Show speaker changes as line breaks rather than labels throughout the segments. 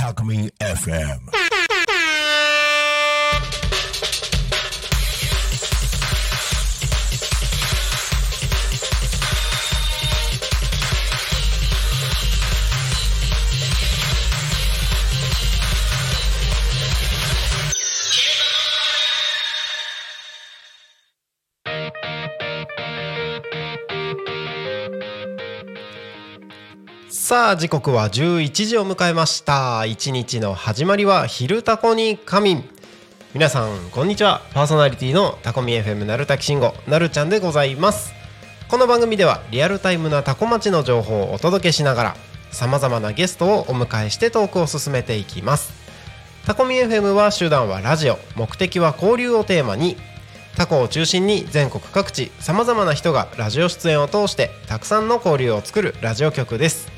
Alchemy FM.
さあ時刻は11時を迎えました。一日の始まりは昼タコに仮眠。皆さんこんにちは。パーソナリティのタコミ FM なるたきしんごなるちゃんでございます。この番組ではリアルタイムなタコ町の情報をお届けしながらさまざまなゲストをお迎えしてトークを進めていきます。タコミ FM は手段はラジオ目的は交流をテーマに。タコを中心に全国各地さまざまな人がラジオ出演を通してたくさんの交流を作るラジオ局です。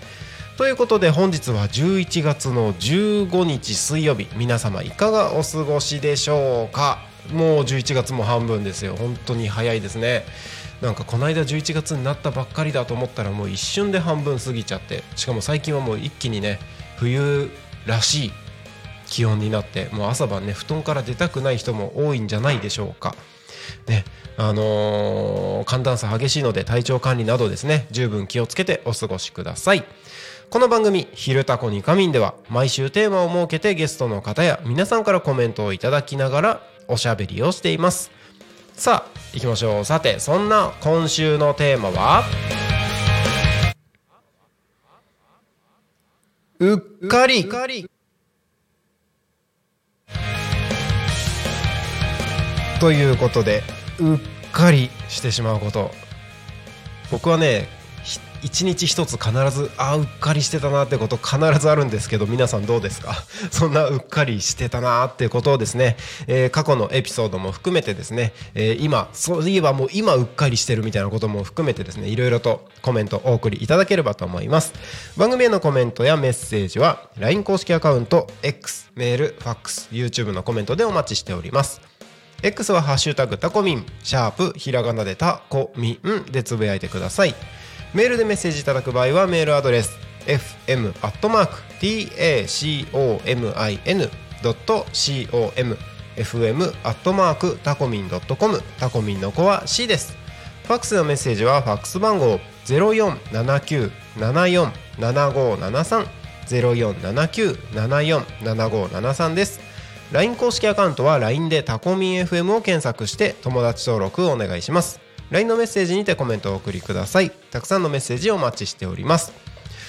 ということで本日は11月の15日水曜日皆様いかがお過ごしでしょうか？もう11月も半分ですよ。本当に早いですね。なんかこの間11月になったばっかりだと思ったらもう一瞬で半分過ぎちゃってしかも最近はもう一気にね冬らしい気温になってもう朝晩ね布団から出たくない人も多いんじゃないでしょうか。ねあのー寒暖差激しいので体調管理などですね十分気をつけてお過ごしください。この番組「昼タコに仮眠」では毎週テーマを設けてゲストの方や皆さんからコメントをいただきながらおしゃべりをしています。さあ行きましょう。さてそんな今週のテーマは？うっかり。ということでうっかりしてしまうこと。僕はね一日一つ必ずあうっかりしてたなってこと必ずあるんですけど皆さんどうですか？そんなうっかりしてたなってことをですね、えー過去のエピソードも含めてですね、えー今そういえばもう今うっかりしてるみたいなことも含めてですねいろいろとコメントお送りいただければと思います。番組へのコメントやメッセージは LINE 公式アカウント X メールファックス YouTube のコメントでお待ちしております。X はハッシュタグタコミンシャープひらがなでタコミンでつぶやいてください。メールでメッセージいただく場合はメールアドレス fm.tacomin.com fm アットマークタコミンドットコムタコミンの子は C です。ファックスのメッセージはファックス番号0479747573 0479747573です。LINE 公式アカウントは LINE でタコミン FM を検索して友達登録お願いします。LINE のメッセージにてコメントをお送りください。たくさんのメッセージをお待ちしております。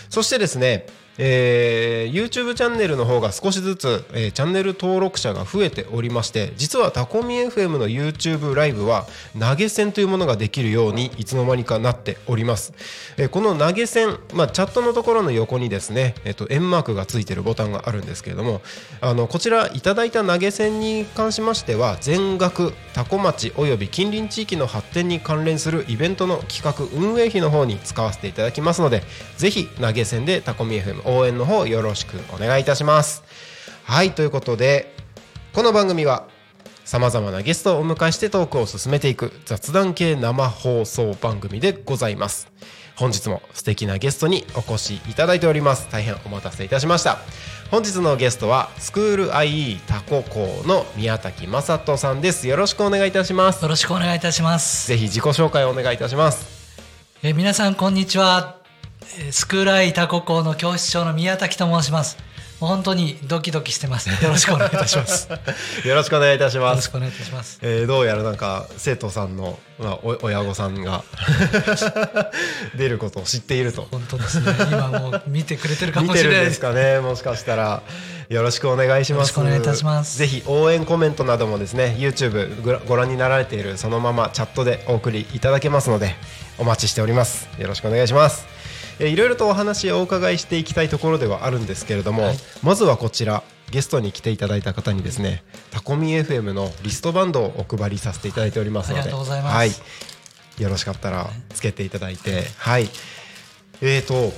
そしてですね、えー YouTube チャンネルの方が少しずつ、えーチャンネル登録者が増えておりまして実はタコミ FM の YouTube ライブは投げ銭というものができるようにいつの間にかなっております、えーこの投げ銭、まあ、チャットのところの横にですね、えっと円マークがついてるボタンがあるんですけれどもあのこちらいただいた投げ銭に関しましては全額タコ町および近隣地域の発展に関連するイベントの企画運営費の方に使わせていただきますのでぜひ投げ銭でタコミ FM 応援の方よろしくお願いいたします。はいということでこの番組はさまざまなゲストをお迎えしてトークを進めていく雑談系生放送番組でございます。本日も素敵なゲストにお越しいただいております。大変お待たせいたしました。本日のゲストはスクール IE タコ校の宮崎正人さんです。よろしくお願いいたします。
よろしくお願いいたします。
ぜひ自己紹介をお願いいたします。
えー皆さんこんにちは。
えースクールアイタコ校の教室長の宮滝と申します。本当にドキドキして ます。よろしくお願いいたします。よ
よろしくお願いいたします。
ろしくお願いいたします。
えーどうやらなんか生徒さんの、まあ、お親御さんが 出ることを知っていると。
本当ですね。今もう見てくれてるかもしれない。
ですかね。もしかしたら。よろしくお願いします。
よろしくお願いいたします。
ぜひ応援コメントなどもですね YouTube ごご覧になられているそのままチャットでお送りいただけますのでお待ちしております。よろしくお願いします。えーいろいろとお話をお伺いしていきたいところではあるんですけれども、
はい。
まずはこちらゲストに来ていただいた方にですねタコミ FM のリストバンドをお配りさせていただいておりますので
ありがとうございます。
はい、よろしかったらつけていただいてはい。えーと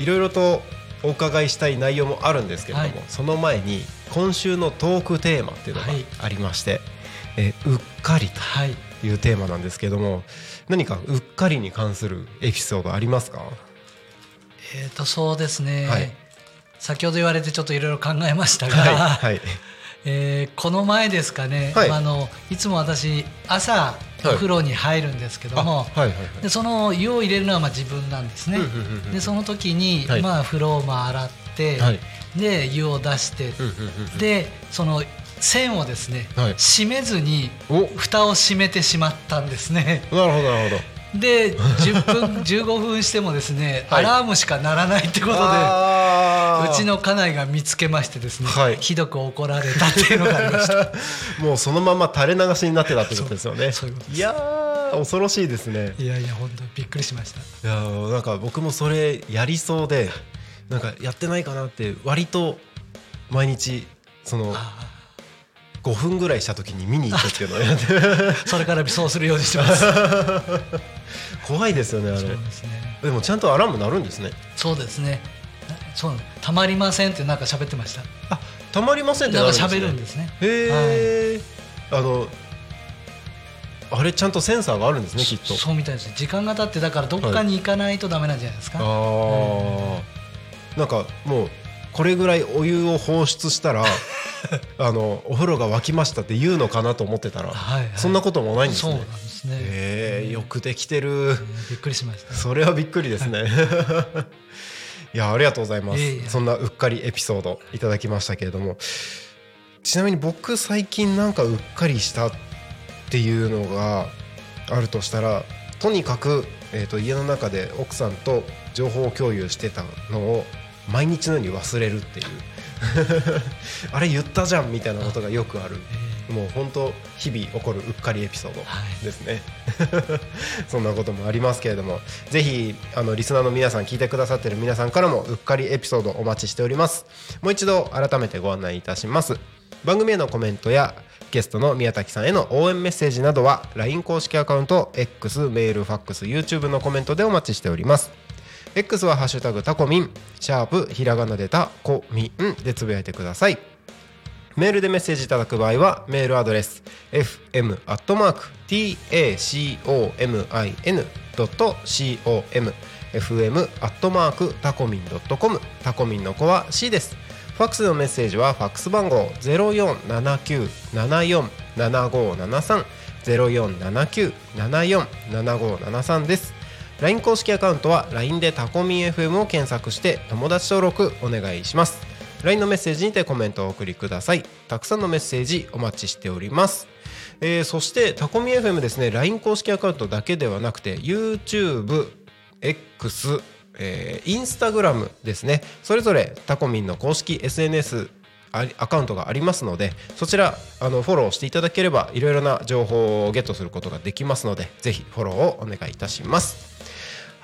いろいろとお伺いしたい内容もあるんですけれども、
はい。
その前に今週のトークテーマっていうのが
はい。
ありまして、えーうっかり
はい。
というテーマなんですけれども何かうっかりに関するエピソードありますか？
えーとそうですね、
はい。
先ほど言われてちょっといろいろ考えましたが、
はい、はい、
えーこの前ですかね、
はい。
あのいつも私朝お風呂に入るんですけども、
あはいはいはい。
でその湯を入れるのはまあ自分なんですね、でその時に、
はい。
まあ風呂をまあ洗って、
はい。
で湯を出して、でその線をですね、
はい。
閉めずに
お。
蓋を閉めてしまったんですね。
なるほどなるほど。
で10分 15分してもですね、
はい。
アラームしか鳴らないってことでうちの家内が見つけましてですね、
はい。
ひどく怒られたっていうのがありました。
もうそのまま垂れ流しになってたってことですよね。
い
やー恐ろしいですね。
いやいや本当びっくりしました。
いやーなんか僕もそれやりそうでなんかやってないかなって割と毎日その
あ
5分ぐらいした時に見に行くっていうのをやって
ーそれからそうするようにしてます。
怖いですよねあれ
ですね。
でもちゃんとアラーム鳴るんですね。
そうですね。そうたまりませんってなんか喋ってました。
あたまりませんって
なん
なるんですね。
か喋るんですね。
へえ、あのあれちゃんとセンサーがあるんですねきっと。
そうみたいです。時間が経ってだからどっかに行かないとダメなんじゃないですか、
ああ、なんかもうこれぐらいお湯を放出したら あのお風呂が沸きましたって言うのかなと思ってたら、
はいはい。
そんなこともないんです
そうなん
ね
ですね、
へえよくできてる。
えーびっくりしました。
それはびっくりですね。いやありがとうございます、
いえいえ。
そんなうっかりエピソードいただきましたけれども。ちなみに僕最近なんかうっかりしたっていうのがあるとしたらとにかく、えー、と家の中で奥さんと情報共有してたのを毎日のように忘れるっていう あれ言ったじゃんみたいなことがよくある。
え
もう本当日々起こるうっかりエピソード
はい。
ですね、そんなこともありますけれどもぜひあのリスナーの皆さん聞いてくださってる皆さんからもうっかりエピソードお待ちしております。もう一度改めてご案内いたします。番組へのコメントやゲストの宮崎さんへの応援メッセージなどは LINE 公式アカウント X メールファックス YouTube のコメントでお待ちしております X は「ハッシュタグタコミン」シャープひらがなでタコミンでつぶやいてください。メールでメッセージいただく場合はメールアドレス fm.tacomin.com fm アットマークタコミン .com タコミンの子は C です。ファックスのメッセージはファックス番号0479747573 0479747573です。LINE 公式アカウントは LINE でタコミン FM を検索して友達登録お願いします。LINE のメッセージにてコメントをお送りください。たくさんのメッセージお待ちしております。えーそしてタコミ FM ですね。LINE 公式アカウントだけではなくて YouTube、X、えー、Instagram ですね。それぞれタコミンの公式 SNS アカウントがありますのでそちらあのフォローしていただければいろいろな情報をゲットすることができますのでぜひフォローをお願いいたします。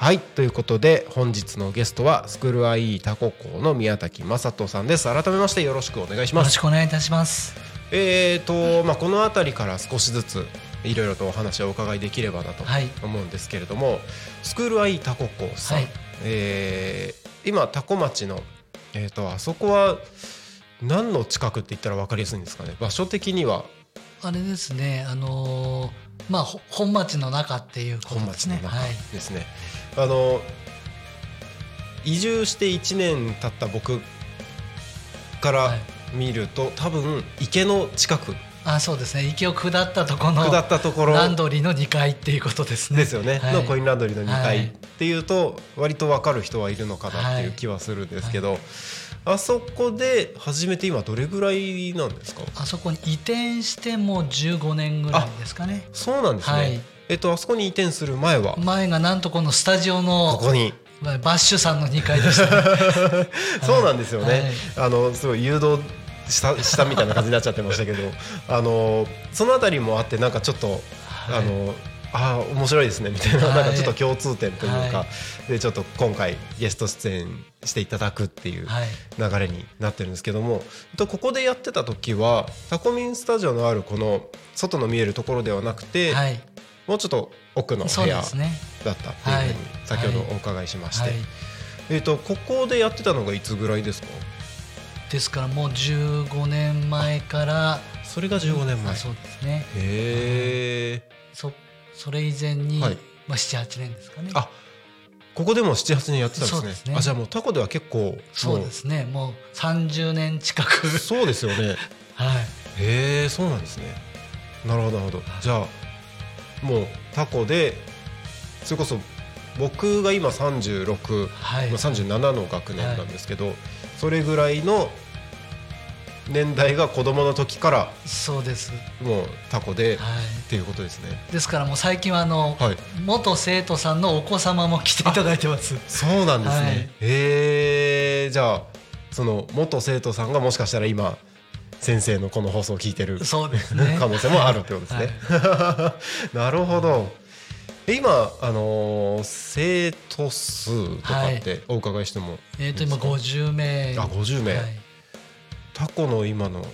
はいということで本日のゲストはスクール IE タコ校の宮崎正人さんです。改めましてよろしくお願いし
よろ
ます
しくお願いいたします。
えーとまあ、この辺りから少しずついろいろとお話をお伺いできればなと
はい。
思うんですけれども、スクールアイタコ校さん、
はい。
えー今タコ町の、えー、とあそこは何の近くって言ったら分かりやすいんですかね？場所的には。
あれですねあのーまあほ本町の中っていうこと
本
です
町の中
ね。はい。
ですね。あの移住して1年経った僕から
はい。
見ると、多分池の近く。
あそうですね。池を下ったところの
下ったところ。
ランドリーの2階っていうことですね。
ですよね、
はい。
のコインランドリーの2
はい。
階っていうと割と分かる人はいるのかなっていう気はするんですけど、あそこで始めて今どれぐらいなんですか？
あそこに移転してもう15年ぐらいですかね。
そうなんですね、
はい
えっとあそこに移転する前は？
前がなんとこのスタジオの
ここに。
バッシュさんの2階でしたね。
そうなんですよね、
はい。
あのすごい誘導したしたみたいな感じになっちゃってましたけど。あのそのあたりもあってなんかちょっと、
はい。
あのあー面白いですねみたいな,、
はい。
なんかちょっと共通点というか、
は
でちょっと今回ゲスト出演していただくっていう
はい。
流れになってるんですけども、とここでやってた時はタコミンスタジオのあるこの外の見えるところではなくて、
はい
もうちょっと奥の部屋だったっていうふうに
はい。
先ほどお伺いしまして、
はい。
えっとここでやってたのがいつぐらいですか？
ですからもう15年前から
それが15年前。
あそうですね。
へえ
そそれ以前に、
はい。
まあ、78年ですかね。
あここでも78年やってたんですね。
ですね。
あじゃあもうタコでは結構
そうですね。もう30年近く。
そうですよね。
はい。
へえそうなんですね。なるほどなるほど。じゃあもうタコでそれこそ僕が今36、
はい。
まあ、37の学年なんですけど、それぐらいの年代が子供の時から
そうです、
もうタコで、
は
っていうことですね。
い、ですからもう最近はあの、
はい。
元生徒さんのお子様も来ていただいてます。
そうなんですね、
はい。
へえじゃあその元生徒さんがもしかしたら今先生のこの放送を聞いてる
そうですね。
可能性もあるってことですね、なるほど。え今あのー生徒数とかってお伺いしてもい
えっ、と今
いですか
50名。
あ50名。
はい。
タコの今の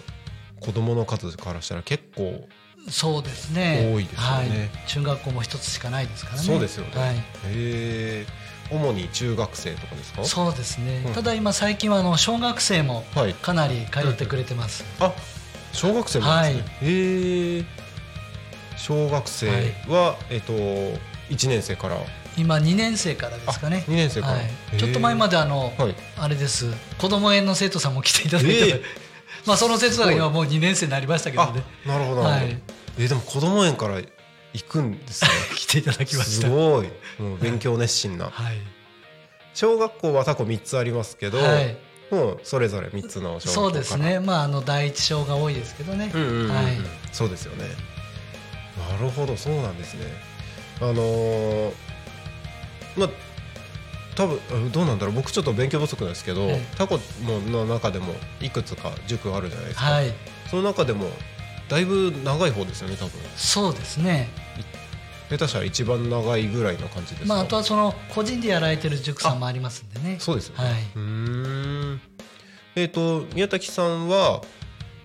子供の数からしたら結構
そうですね。
多いですよね。
はい、中学校も一つしかないですからね。
そうですよね、
はい。
へえ主に中学生とかですか？
そうですね、
うん。
ただ今最近はあの小学生も
はい。
かなり通ってくれてます、
あ小学生なんですね、へえ。小学生は、えっと1年生から。
今2年生からですかね。
2年生から、
はい、ちょっと前まであの、
はい。
あれです。子供園の生徒さんも来ていただいて、
ええ
まあその生徒さんが今もう2年生になりましたけど
あ
ね
なるほどなるほど、
はい。
えーでも子供園から行くんですね。
来ていただきました。
すごい。もう勉強熱心な。
はい、
小学校はタコ3つありますけど、
はい、
もうそれぞれ3つの小学校
そうですね。まああの第一章が多いですけどね、
うんうんうんうん。
はい。
そうですよね。なるほどそうなんですね。あのーまあ多分あどうなんだろう。僕ちょっと勉強不足なんですけど、
はい。
タコの中でもいくつか塾あるじゃないですか、
はい。
その中でもだいぶ長い方ですよね多分。
そうですね
下手したら一番長いぐらいの感じですか、
まああとはその個人でやられてる塾さんもありますんでね。
そうですよね、
はい。う
ーん。えっ、と宮崎さんは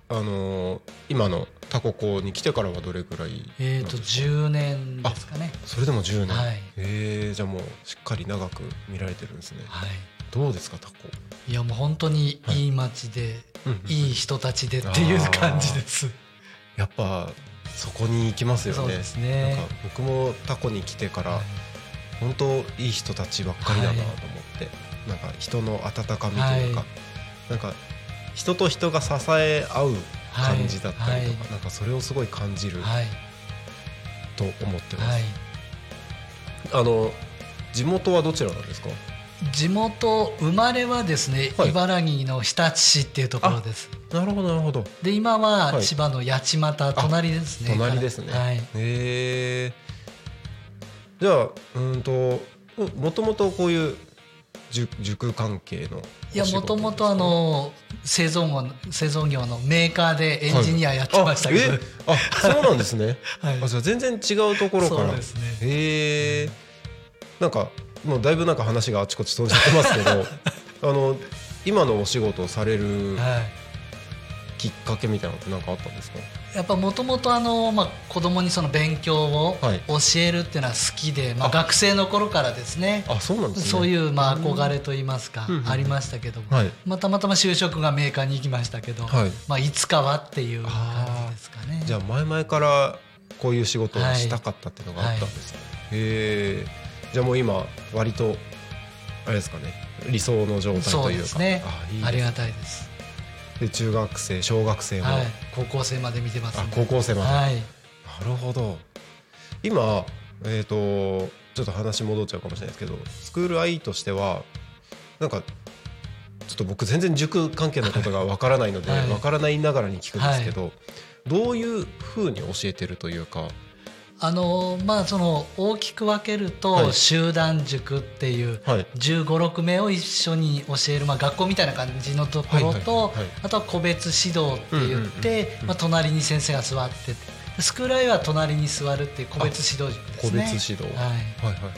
あのー今のタコ校に来てからはどれぐらい
えっ、と
なんですか
？10年ですかね。
それでも10年、
はい。
えーじゃあもうしっかり長く見られてるんですね。
はい。
どうですかタコ、
いやもう本当にいい街で、
うん
いい人たちでっていう感じです。
やっぱそこに行きますよね。
すね。
なんか僕もタコに来てから、本当いい人たちばっかりだなと思って、なんか人の温かみというか、
はい。
なんか人と人が支え合う感じだったりとか、
はい。はい。
なんかそれをすごい感じる
はい。
と思ってます、
はい。
あの地元はどちらなんですか？
地元生まれはですね、
はい。
茨城の日立市っていうところです。
なるほどなるほど。
で今は
はい。
千葉の八街隣ですね。
隣ですね。
はい。
へえ。じゃあうんともともとこういう塾塾関係の
いやもともとあの製造業の製造業のメーカーでエンジニアやってましたけど、
あえ？あそうなんですね、
はい。
あじゃあ全然違うところから。
そうですね。
へえ。なんかもうだいぶなんか話があちこち飛んじゃってますけど あの今のお仕事をされる
はい。
きっかけみたいなのって何かあったんですか？
やっぱもともとあの、まあ、子供にその勉強を
はい。
教えるっていうのは好きで、まあ、
あ。
学生の頃からですね。
あそうなんですね。
そういうまあ憧れといいますかありましたけども、
はい。
まあ、たまたま就職がメーカーに行きましたけど、
はい。
まあ、いつかはっていう感じですかね。
じゃあ前々からこういう仕事をしたかったっていうのがあったんですね、へえじゃあもう今割とあれですかね理想の状態
そう
というか。
ですね。
あ
りがたいです。
で中学生小学生も、
はい、高校生まで見てます
あ
んで
高校生まで、
はい。
なるほど。今えっ、とちょっと話戻っちゃうかもしれないですけどスクール I としてはなんかちょっと僕全然塾関係のことがわからないのでわ、
はい。
からないながらに聞くんですけど、どういうふうに教えてるというか
あのまあその大きく分けると、
はい。
集団塾っていう
はい。
1 5 6名を一緒に教える、まあ、学校みたいな感じのところと、あとは個別指導って言って、まあ、隣に先生が座っててスクールアイは隣に座るっていう個別指導塾です
個
ね。
別指導、
はい。
はいはいは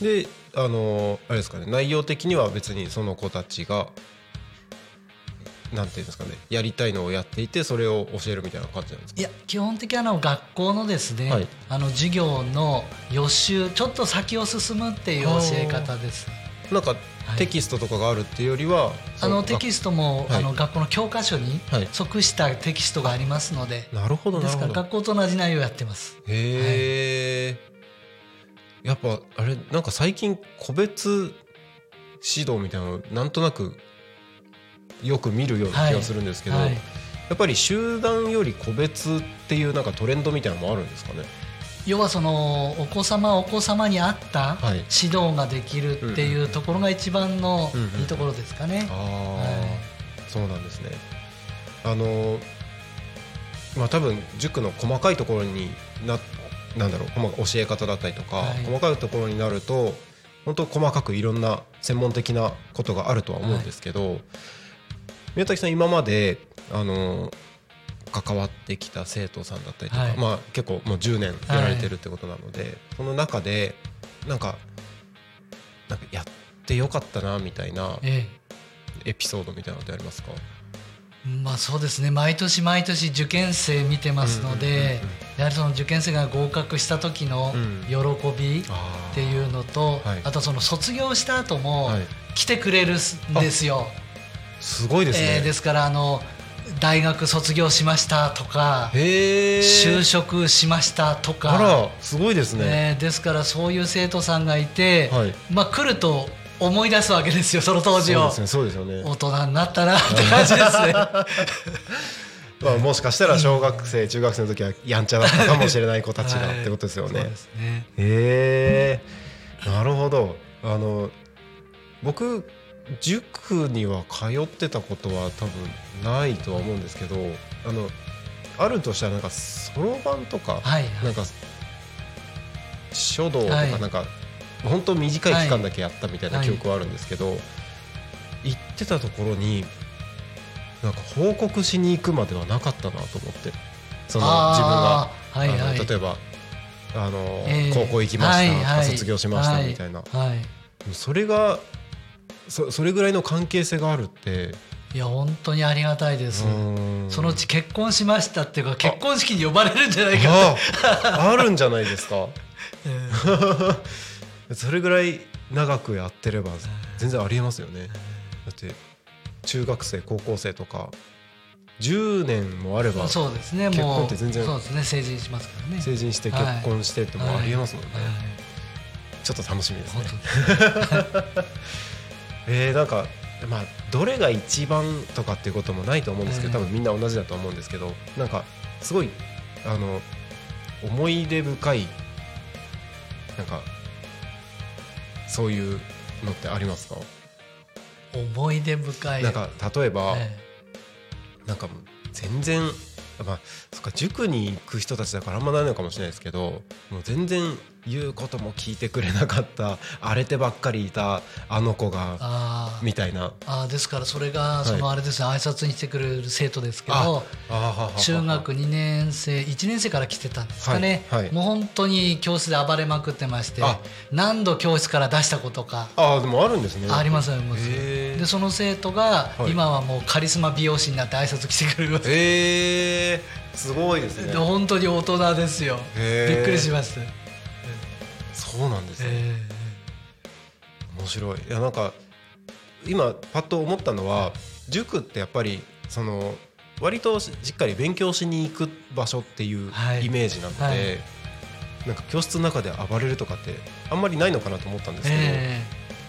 い。であのあれですかね内容的には別にその子たちがなんていうんですかねやりたいのをやっていてそれを教えるみたいな感じなんですか？
いや基本的にあの学校のですね、
はい。
あの授業の予習ちょっと先を進むっていう教え方です。
なんか
はい。
テキストとかがあるっていうよりは、
あのテキ
ス
ストも、
はい。
あの学校の教科書に
はい。
即したテキストがありますので、
トなるほど
ですから学校と同じ内容をやってます。
へえ、やっぱあれなんか最近個別指導みたいなのなんとなくよく見るような気がするんですけど、
はい
やっぱり集団より個別っていうなんかトレンドみたいなのもあるんですかね？
要はそのお子様お子様に合った
はい。
指導ができるっていうところが一番のいいところですかね。
そうなんですね。あのまあ多分塾の細かいところにななんだろう教え方だったりとか、
はい。
細かいところになると本当細かくいろんな専門的なことがあるとは思うんですけど、宮崎さん今まであの関わってきた生徒さんだったりとか、
はい。
まあ結構もう10年やられてるってことなので、その中でなんかなんかやってよかったなみたいな
え
エピソードみたいなのってありますか？
え、まあそうですね。毎年毎年受験生見てますので、やはりその受験生が合格した時の
うん。
喜びっ
あ
ていうのと、
はい。
あとその卒業した後も
はい。
来てくれるんですよ。
すごいですね。
えーですからあの大学卒業しましたとか。就職しましたとか
あらすごいですね。
えーですからそういう生徒さんがいて、
はい
まあ来ると思い出すわけですよその当時を、
そうですね。そうですよね。
大人になったなって感じですね
まあもしかしたら小学生中学生の時はやんちゃだったかもしれない子たちがってことですよね。
そうですね
へえ。なるほど。あの僕塾には通ってたことは多分ないとは思うんですけど、あのあるとしたらなんかそろばんとか。
はい。
なんか書道とか
はい。
なんか、本当短い期間だけやったみたいな
はい。
記憶はあるんですけど、行ってたところになんか報告しに行くまではなかったなと思ってその自分が、
はいはい。
あの例えばあの、
えー。
高校行きましたとか、
はいはい。
卒業しましたみたいな、
はい。
それがそそれぐらいの関係性があるって。
いや本当にありがたいです、
うん。
そのうち結婚しましたっていうか結婚式に呼ばれるんじゃないか
あああるんじゃないですか？
えー
それぐらい長くやってれば全然ありえますよね。だって中学生高校生とか10年もあれば
そうですね。
結婚って全然
そうですね。成人しますからね。
成人して結婚してってもありえますもんね、
はい。はい。
ちょっと楽しみですね えー、なんかまあどれが一番とかっていうこともないと思うんですけど、
ええ
多分みんな同じだと思うんですけどなんかすごいあの思い出深いなんかそういうのってありますか、
思い出深い。
なんか例えば、
え。
なんか全然まあそっか塾に行く人たちだからあんまないのかもしれないですけどもう全然言うことも聞いてくれなかった荒れてばっかりいたあの子がみたいな。
あーですからそれが
い。
そのあれですね、挨拶に来てくれる生徒ですけ
あ
ど中学2年生1年生から来てたんですかね、
はいはい。
もう本当に教室で暴れまくってまして
あ。
何度教室から出したことか。
ああでもあるんですね。
ありますありますでその生徒が
はい。
今はもうカリスマ美容師になって挨拶来てくれる
えー、すごいですね。
で本当に大人ですよ。びっくりしました、
そうなんですね、
え
面白い。いやなんか今パッと思ったのは塾ってやっぱりその割としっかり勉強しに行く場所っていう
はい。
イメージなので、
はい。
なんか教室の中で暴れるとかってあんまりないのかなと思ったんですけど、
え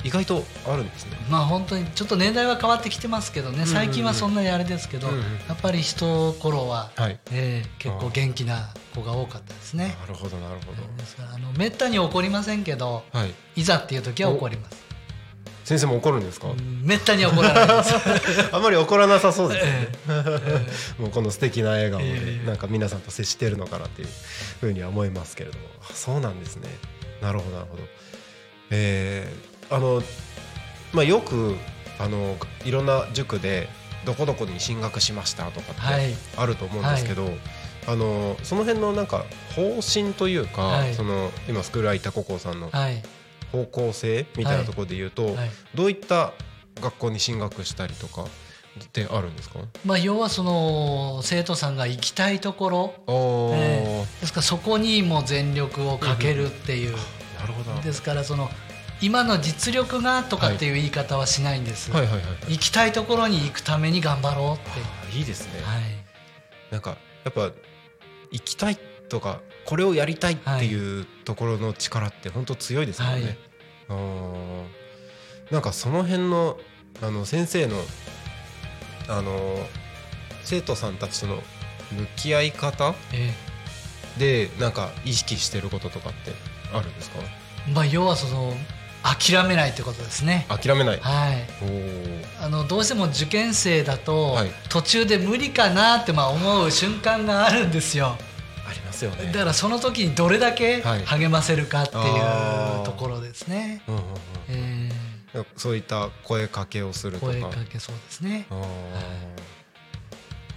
意外とあるんですね。
まあ本当にちょっと年代は変わってきてますけどね。最近はそんなにあれですけど、
うんうん。
やっぱり一頃は、
はい。
えー結構元気な子が多かったですね。
なるほどなるほ
ですからあのめったに怒りませんけど
どはい。
いざっていう時は怒ります。
先生も怒るんですか？
うんめったには怒らないです。
あんまり怒らなさそうですね。
え
もうこの素敵な笑顔で
ええ
なんか皆さんと接してるのかなっていうふうには思いますけれども。あそうなんですね。なるほどなるほど。えーあのまあよくあのいろんな塾でどこどこに進学しましたとかって
はい。
あると思うんですけど、あのその辺のなんか方針というか、
はい。
その今スクールアイタココさんの
はい。
方向性みたいなところで言うと、
はい。
どういった学校に進学したりとかってあるんですか？
まあ要はその生徒さんが行きたいところ、えーですからそこにも全力をかけるっていう、
なるほど。な
ですからその今の実力がとかっていう言い方はしないんです、
はい。はいはいはい
行きたいところに行くために頑張ろうって。い
いいですね、
はい。
なんかやっぱ行きたいとかこれをやりたいっていうところの力って本当強いですよね、
はい。
なんかその辺のあの先生のあの生徒さんたちとの向き合い方
え
でなんか意識してることとかってあるんですか？
ーまあ要はその諦めないってことですね。
諦めない、
はい。あのどうしても受験生だと、
はい。
途中で無理かなってまあ思う瞬間があるんですよ。
ありますよね。
だからその時にどれだけ
はい。
励ませるかってい
あー
うところですね、
うんうんうん
え
なんかそういった声かけをする
ー
とか。
声かけそうですね。
あ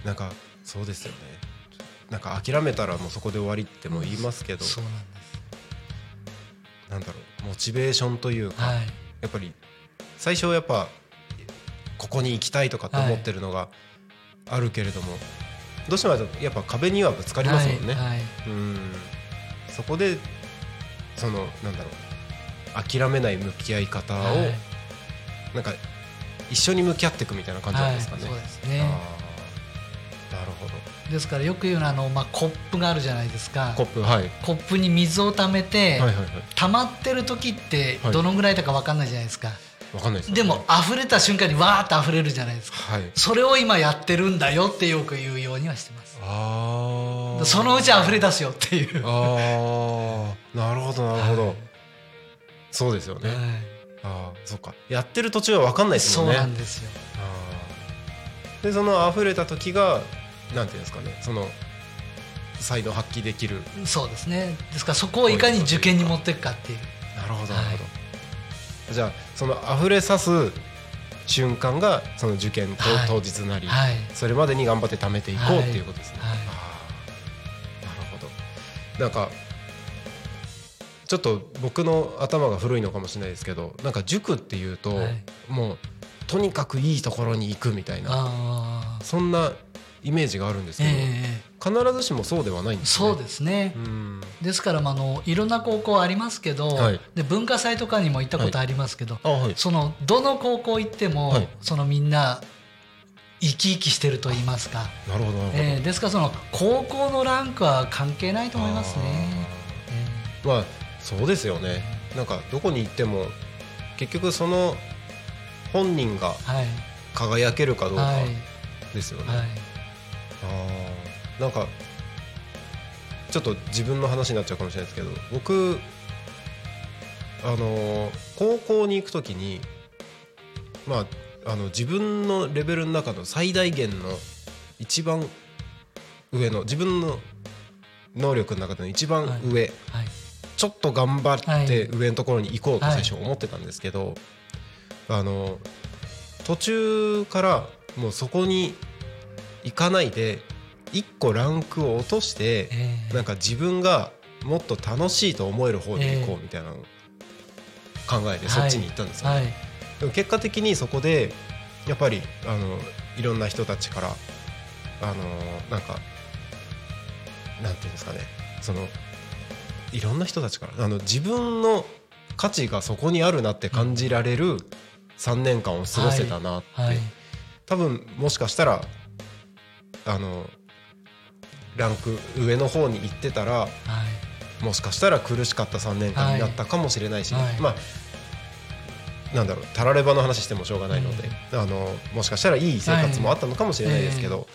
ー。なんかそうですよね。なんか諦めたらもうそこで終わりっても言いますけど、
そうなんで
なんだろうモチベーションというか、
すはい。
やっぱり最初やっぱここに行きたいとかって思ってるのがあるけれども、どうしてもやっぱ壁にはぶつかりますもんね、
はいはい。
うん。そこでそのなんだろう諦めない向き合い方を、
はい。
なんか一緒に向き合っていくみたいな感じなんですかね。
はいそうです
あ
ね
ー。なるほど
ですからよく言うのはあの、まあ、コップがあるじゃないですか。
コップはい。はい
コップに水を溜めて、
はいはい
溜まってる時って
はい。
どのぐらいだか分かんないじゃないですか、
わかんないでね。
でも溢れた瞬間にわーって溢れるじゃないですか。
はい。
それを今やってるんだよってよく言うようにはしてます。
ああ
そのうち溢れ出すよっていう。
ああなるほどなるほど、
はい。
そうですよね、
はい。
ああそっか。やってる途中はわかんないです
そう
もんね。
なんですよ。
でその溢れた時がなんていうんですかねその才能発揮できる。
そうですね。ですからそこをいかに受験に持っていくかっていう。
なるほどなるほど、じゃあその溢れさす瞬間がその受験と、
はい。
当日なり、
はい。
それまでに頑張って貯めていこう
はい。
っていうことですね、
はい。
なるほど。なんかちょっと僕の頭が古いのかもしれないですけどなんか塾っていうと、
はい。
もうとにかくいいところに行くみたいな。そんなイメージがあるんですけど、
ええ。
必ずしもそうではないんですね。
そうですね。
うん。
ですからまああのいろんな高校ありますけど、
はい。
で文化祭とかにも行ったことありますけど、
あはい。
そのどの高校行っても、
はい。
そのみんな生き生きしてると言いますか、
なるほど。
えーですからその高校のランクは関係ないと思いますね。
あー。まあそうですよね。なんかどこに行っても結局その本人が
えーはい。
輝けるかどうか
はい。
ですよね。
はい
あー。なんかちょっと自分の話になっちゃうかもしれないですけど僕あのー高校に行くときにまああの自分のレベルの中の最大限の一番上の自分の能力の中での一番上、
はい。
ちょっと頑張って上のところに行こうと
はい。
最初思ってたんですけど、あの途中からもうそこに行かないで一個ランクを落として
えー
なんか自分がもっと楽しいと思える方に行こうみたいな考えてそっちに行ったんですよ、
はい。
でも結果的にそこでやっぱりあのいろんな人たちからあのなんかなんていうんですかね。そのいろんな人たちからあの自分の価値がそこにあるなって感じられる3年間を過ごせたなって、
はい。
多分もしかしたらあのランク上の方に行ってたら
はい。
もしかしたら苦しかった3年間になったかもしれないし、
はい。はい。
まあなんだろうたらればの話してもしょうがないので、あのもしかしたらいい生活もあったのかもしれないですけど、
は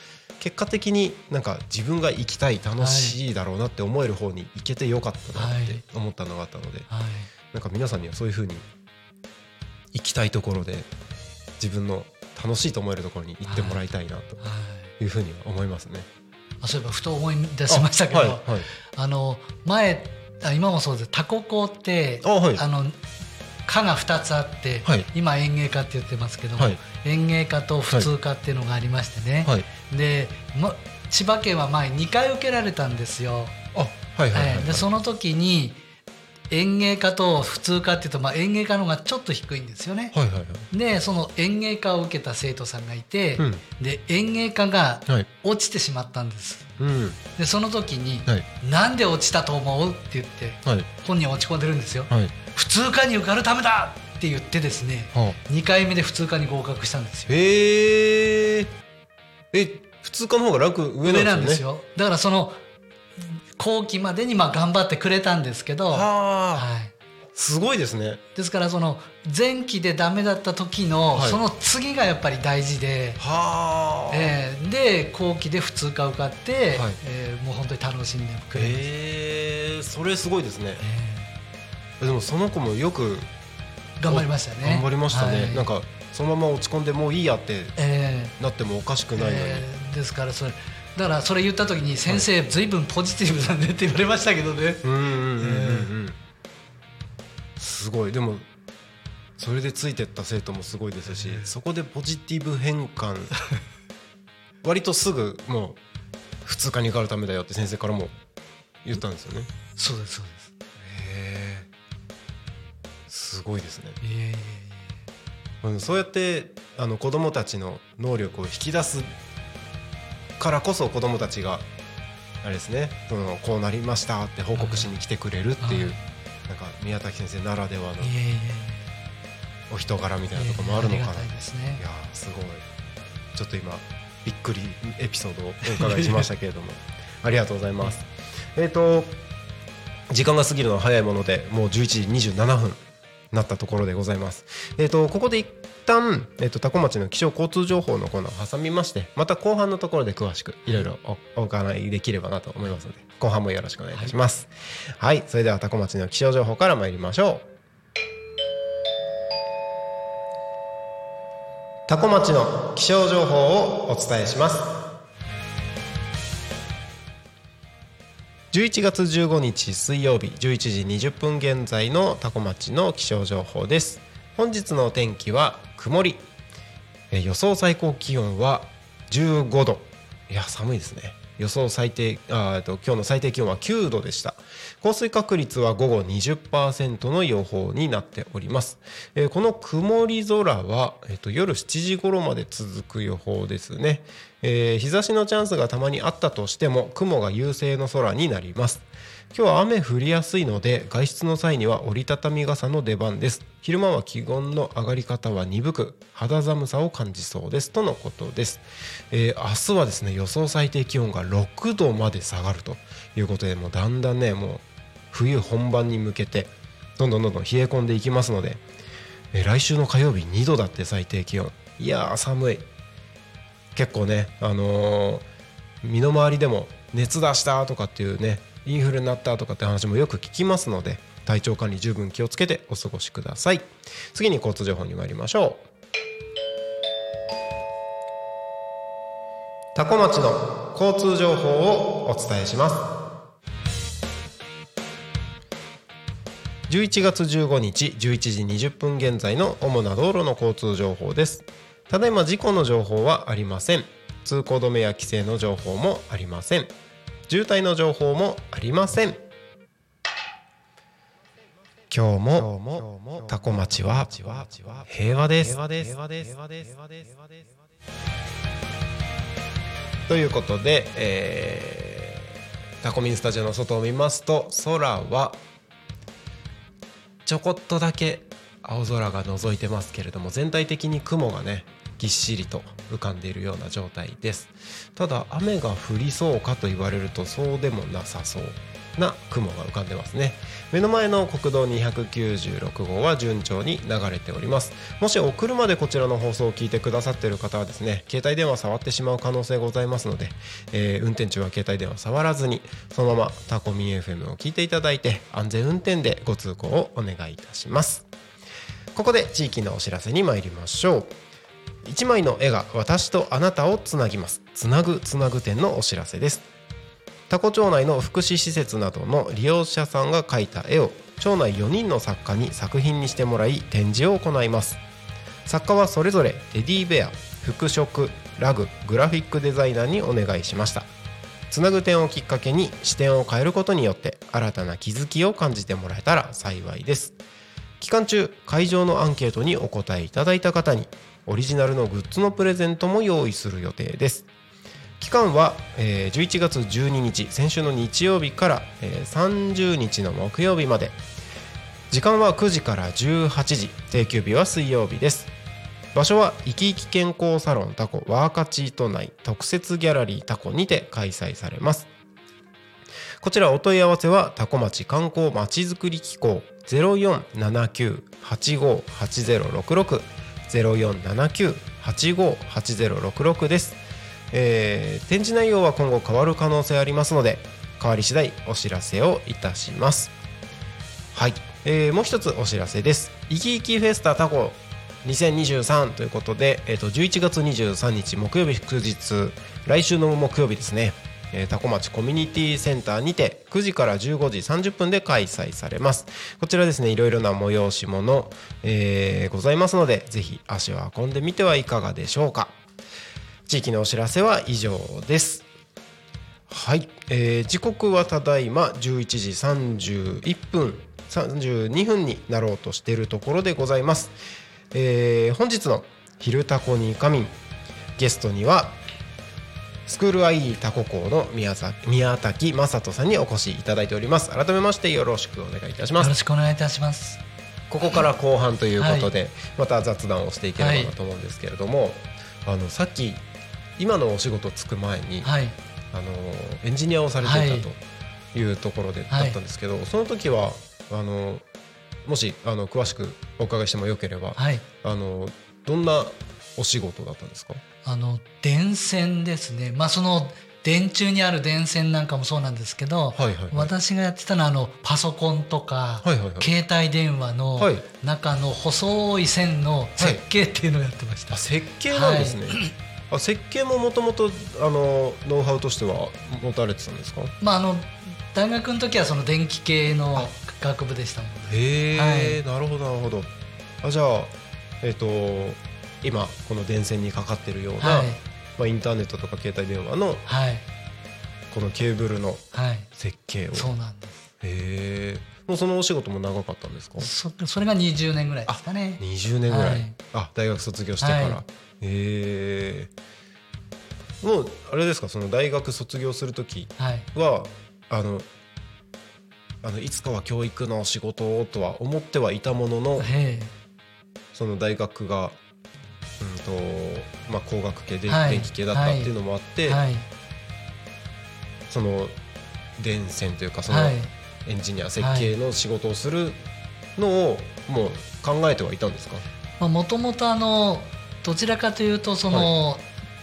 結果的になんか自分が行きたい楽しいだろうなって思える方に行けてよかったなって思ったのがあったので、
はい。
なんか皆さんにはそういう風に行きたいところで自分の楽しいと思えるところに行ってもらいたいなと。
はい
いう風には思いますね。
あそういえばふと思い出しましたけどあ,、
はいはい。
の前あ今もそうです。タココって
あはい。
あの科が2つあって、
はい。
今園芸科って言ってますけども、
はい。
園芸科と普通科っていうのがありましてね、
はい。
で、ま、千葉県は前2回受けられたんですよ。
あはいはい
でその時に園芸科と普通科っていうと、まあ、園芸科の方がちょっと低いんですよね。
はいはいはい。
でその園芸科を受けた生徒さんがいて、
うん。
で園芸科が
はい。
落ちてしまったんです。
うん。
でその時に、
はい。
なんで落ちたと思う?」って言って
はい。
本人は落ち込んでるんですよ。
はい。
普通科に受かるためだ！って言ってですね
は
2回目で普通科に合格したんですよ。
へええ普通科の方が楽上
上
な
んんですよ。だからその後期までにまあ頑張ってくれたんですけど、
はあ、
はい、
すごいですね。
ですからその前期でダメだった時の
はい
その次がやっぱり大事で、
はあ。
えーで後期で普通科受かって、
はい
えーもう本当に楽しんでくれま
えそれすごいですね。
え
でもその子もよく
ー頑張りましたね
頑張りましたね。
はい
なんかそのまま落ち込んでもういいやって
えー
なってもおかしくないのに。
えーですからそれだからそれ言った時に先生ずい。ぶんポジティブだねって言われましたけどね。
すごい。でもそれでついてった生徒もすごいですし、そこでポジティブ変換。割とすぐもう普通科に受かるためだよって先生からも言ったんですよね。
そうですそうです。
へえ。すごいですね。
いえいえ
そうやってあの子どもたちの能力を引き出すからこそ子どもたちがあれですねそのこうなりましたって報告しに来てくれるっていう、
はい。
なんか宮崎先生ならではのお人柄みた
え
いなところもあるのかな、
い
やーすごい。ちょっと今びっくりエピソードをお伺いしましたけれども。ありがとうございます。えっ、と時間が過ぎるのは早いものでもう11時27分なったところでございます。えっ、とここで一旦、えー、と多古町の気象交通情報のコーナーを挟みましてまた後半のところで詳しくいろいろおお伺いできればなと思いますので後半もよろしくお願いいたします。はい、それでは多古町の気象情報から参りましょう。多古町の気象情報をお伝えします。11月15日水曜日11時20分現在の多古町の気象情報です。本日のお天気は曇り。えー予想最高気温は15度。いや寒いですね。予想最低あと今日の最低気温は9度でした。降水確率は午後20%の予報になっております、えーこの曇り空は、えっと夜7時頃まで続く予報ですね、えー日差しのチャンスがたまにあったとしても雲が優勢の空になります。今日は雨降りやすいので外出の際には折りたたみ傘の出番です。昼間は気温の上がり方は鈍く肌寒さを感じそうです。とのことです、えー明日はですね予想最低気温が6度まで下がるということでもうだんだんねもう冬本番に向けてどんどんどんどん冷え込んでいきますので、えー来週の火曜日2度だって最低気温。いやー寒い。結構ねあのー身の回りでも熱出したとかっていうねインフルになったとかって話もよく聞きますので体調管理十分気をつけてお過ごしください。次に交通情報に参りましょう。多古町の交通情報をお伝えします。11月15日11時20分現在の主な道路の交通情報です。ただいま事故の情報はありません。通行止めや規制の情報もありません。渋滞の情報もありません。今日もタコ町は平和です。ということで、えー、タコミンスタジオの外を見ますと空はちょこっとだけ青空が覗いてますけれども全体的に雲がねぎっしりと浮かんでいるような状態です。ただ雨が降りそうかと言われるとそうでもなさそうな雲が浮かんでますね。目の前の国道296号は順調に流れております。もしお車でこちらの放送を聞いてくださっている方はですね携帯電話触ってしまう可能性ございますので、えー運転中は携帯電話触らずにそのままタコミン FM を聞いていただいて安全運転でご通行をお願いいたします。ここで地域のお知らせに参りましょう。一枚の絵が私とあなたをつなぎます。つなぐつなぐ展のお知らせです。多古町内の福祉施設などの利用者さんが描いた絵を町内4人の作家に作品にしてもらい展示を行います。作家はそれぞれテディベア服飾ラググラフィックデザイナーにお願いしました。つなぐ点をきっかけに視点を変えることによって新たな気づきを感じてもらえたら幸いです。期間中会場のアンケートにお答えいただいた方にオリジナルのグッズのプレゼントも用意する予定です。期間は、えー11月12日先週の日曜日から、えー30日の木曜日まで。時間は9時から18時定休日は水曜日です。場所は生き生き健康サロンタコワーカチート内特設ギャラリータコにて開催されます。こちらお問い合わせはタコ町観光まちづくり機構0479858066 0479858066です、えー展示内容は今後変わる可能性ありますので変わり次第お知らせをいたします。はい、えーもう一つお知らせです。生き生きフェスタタコ2023ということで、えー、と11月23日木曜日祝日。来週の木曜日ですね、えー、タコ町コミュニティセンターにて9時から15時30分で開催されます。こちらですねいろいろな催し物、えーございますのでぜひ足を運んでみてはいかがでしょうか。地域のお知らせは以上です。はい、えー時刻はただいま11時31分32分になろうとしているところでございます、えー本日の「昼タコに仮眠」ゲストにはスクール IE タコ校の宮崎宮滝正人さんにお越しいただいております改めましてよろしくお願いいたします
よろしくお願いいたします。
ここから後半ということで、また雑談をしていければなと思うんですけれども、あのさっき今のお仕事つく前に、
はい。
あのエンジニアをされてい
はい
たというところで、
はい
だったんですけどその時はあのもしあの詳しくお伺いしてもよければ、
はい。
あのどんなお仕事だったんですか？
あの電線ですね。まあその電柱にある電線なんかもそうなんですけど、
はいはいはい。
私がやってたのはあのパソコンとか、
はいはいはい。
携帯電話の
はい。
中の細い線の設計っていうのをやってました。
あ設計なんですね、あ設計ももともとあのノウハウとしては持たれてたんですか？
まああの大学の時はその電気系の学部でしたもんで。
へえ、
は
なるほどなるほど。あじゃあえっ、と今この電線にかかってるような、
はい。
まあ、インターネットとか携帯電話の
はい。
このケーブルの
はい。
設計を。
そうなんです。
へえもうそのお仕事も長かったんですか？
そそれが20年ぐらいですかね。
20年ぐらい、
はい。
あ大学卒業してから、
はい。
へえもうあれですか？その大学卒業する時
はい。
はあのあのいつかは教育の仕事をとは思ってはいたもののその大学が、うんとまあ、工学系で
はい。
電気系だったっていうのもあって、
はい。
その電線というかその
はい。
エンジニア設計の仕事をするのをもう考えてはいたんですか？
まあもともとあのどちらかというとその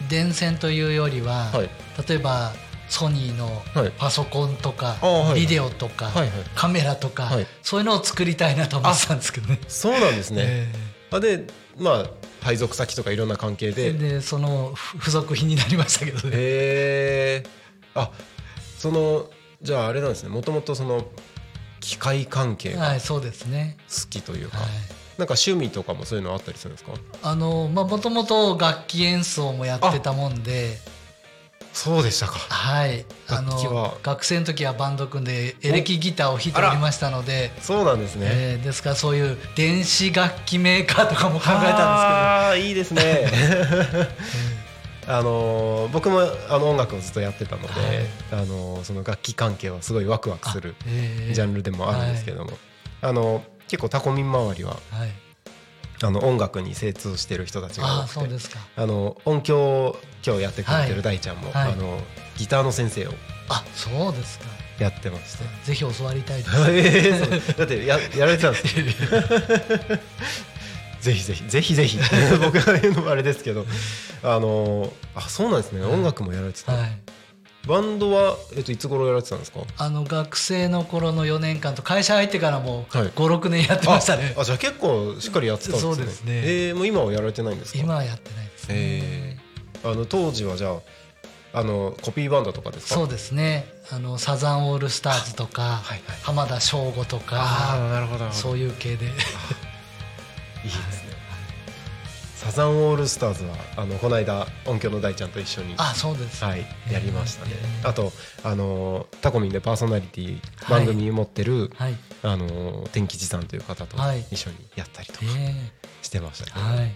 電線というよりは、
はい。
例えばソニーの
はい。
パソコンとか、ビデオとか、カメラとか、
はい。
そういうのを作りたいなと思ってたんですけどね。
そうなんですね、
え。
あでまあ配属先とかいろんな関係
え
で
でそのふ付属品になりましたけどね。
へえあそのじゃああれなんですねもともとその機械関係が
はい、そうですね。
好きというか、
はい。
なんか趣味とかもそういうのあったりするんですか？
あのまあもともと楽器演奏もやってたもんで、
そうでしたか。
はい。あの学生の時はバンド組んでエレキギターを弾いておりましたので。
そうなんですね、
えーですからそういう電子楽器メーカーとかも考えたんです
あーいいですね。あのー僕もあの音楽をずっとやってたので、
はい。
あのーその楽器関係はすごいワクワクするジャンルでもあるんですけども、あの結構タコミン周りは
はい、
あの音楽に精通してる人たちが多くて
そうですか。
あの音響今日やってくれて
はい。
る大ちゃんも、
はい。
あのギターの先生を
あそうですか。
やってまして。
ぜひ教わりたいです。
えーだってややられてたんですよ。ぜひぜひぜひぜひ。僕が言うのもあれですけどあのあそうなんですね、音楽もやられてた、
はい
バンドは、えっと、いつ頃やられてたんですか？
あの学生の頃の4年間と会社入ってからも
はい。
56年やってましたね。
ああじゃあ結構しっかりやってたんですね。
そうですね。
えーもう今はやられてないんですか？
今はやってないですね。
えーあの当時はじゃああのコピーバンドとかですか？
そうですね。あのサザンオールスターズとか、
はいはい。
浜田省吾と
あ
か
あなるほど
そういう系で。
いいですねサザンオールスターズはあのこの間音響の大ちゃんと一緒に
あそうです、
はい、やりましたね。
えー。
あと、あのータコミンでパーソナリティ番組持ってる、
はい。
あのー天吉さんという方と
はい。
一緒にやったりとか
え
してましたけど、
えはい。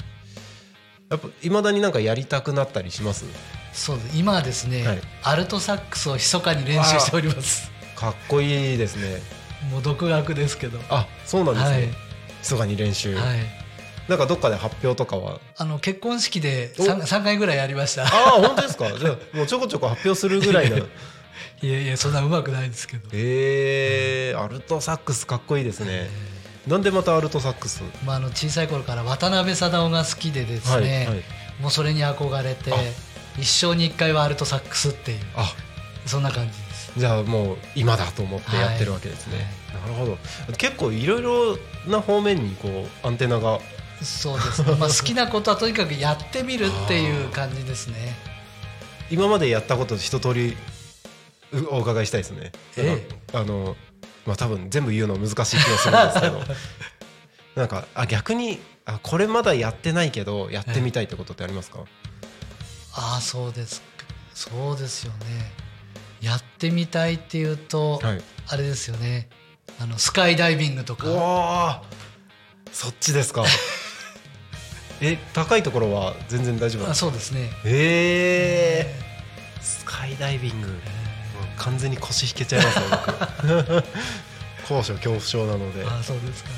やっぱいまだになんかやりたくなったりします
そうです。今はですね、
はい。
アルトサックスを密かに練習しております。
かっこいいですね。
もう独学ですけど。
あ、そうなんです
はい。
ね。密かに練習、
はい
なんかどっかで発表とかは？
あの結婚式で
お
？3, 3回ぐらいやりました
ああ、本当ですか？じゃあもうちょこちょこ発表するぐらいの。
いやいやそんなうまくないですけど、
えー、アルトサックスかっこいいですね。なんでまたアルトサックス？
まあ、あの小さい頃から渡辺貞夫が好きでです
はい
ね、
はい。
もうそれに憧れて
あ
一生に一回はアルトサックスっていう
あ、
そんな感じです
じゃあもう今だと思ってやってるわけですね。なるほど。結構いろいろな方面にこうアンテナが。
そうですね、まあ、好きなことはとにかくやってみるっていう感じですね
今までやったこと一通りうお伺いしたいですね。
え
あのまあ多分全部言うの難しい気がするんですけど、なんかあ逆にあこれまだやってないけどやってみたいってことってありますか？
ああそうですかそうですよねやってみたいっていうと、
はい。
あれですよねあのスカイダイビングとか
そっちですか。え高いところは全然大丈夫
あ
ですか？
そうですね。
ええスカイダイビング。もう完全に腰引けちゃいますよ僕。高所恐怖症なので。
あそうですか、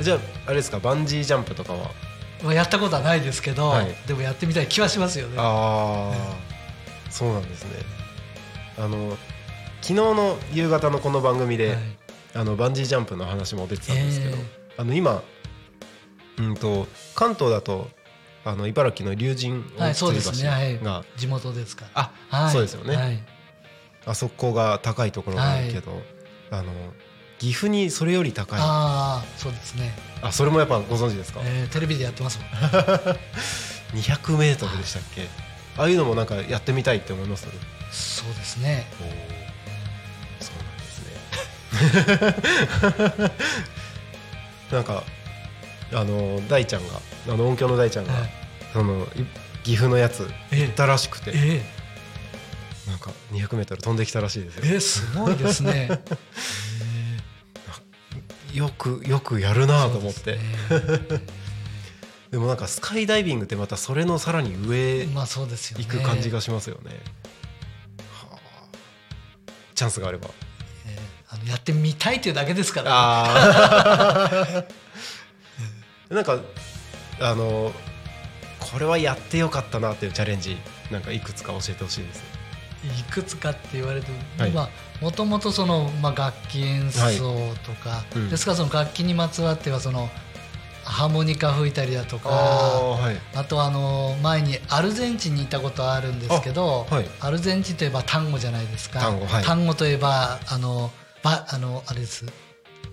じゃああれですか？バンジージャンプとかは？
まあ、やったことはないですけど、
はい。
でもやってみたい気はしますよね。
ああそうなんですね。あの昨日の夕方のこの番組で、
はい。
あのバンジージャンプの話も出てたんですけど、
え
あの今うんと関東だとあの茨城の龍神
はい、そうですね、はい。
が、、
地元ですか
あ、
はい、
そうですよね、
はい、
あそこが高いところがあるけど、あの岐阜にそれより高い。あ
ああそうですね、
それもやっぱご存知ですか、
えー、テレビでやってますもん。
200メートルでしたっけ？ああいうのもなんかやってみたいって思います？
そうですね。
そうなんですね。なんかあの大ちゃんがあの音響の大ちゃんが、
はい。
そのい岐阜のやつ
ええ。
行ったらしくて、
え
なんか 200m 飛んできたらしいですよ。
ー、えー、すごいですね。
よくよくやるなと思って。
で
もなんかスカイダイビングってまたそれのさらに上行く感じがしますよね、はあ。チャンスがあれば。
えーあのやってみたいというだけですから、
なんかあのこれはやってよかったなっていうチャレンジなんかいくつか教えてほしいです。
いくつかって言われても、
はい。
まあもともとその、まあ、楽器演奏とか、
うん。
ですからその楽器にまつわってはそのハーモニカ吹いたりだとか
あーはい。
あとはあの前にアルゼンチンに行ったことあるんですけど、
あはい。
アルゼンチンといえば単語じゃないですか。
単語はい。
単語といえばあのばあのあれです。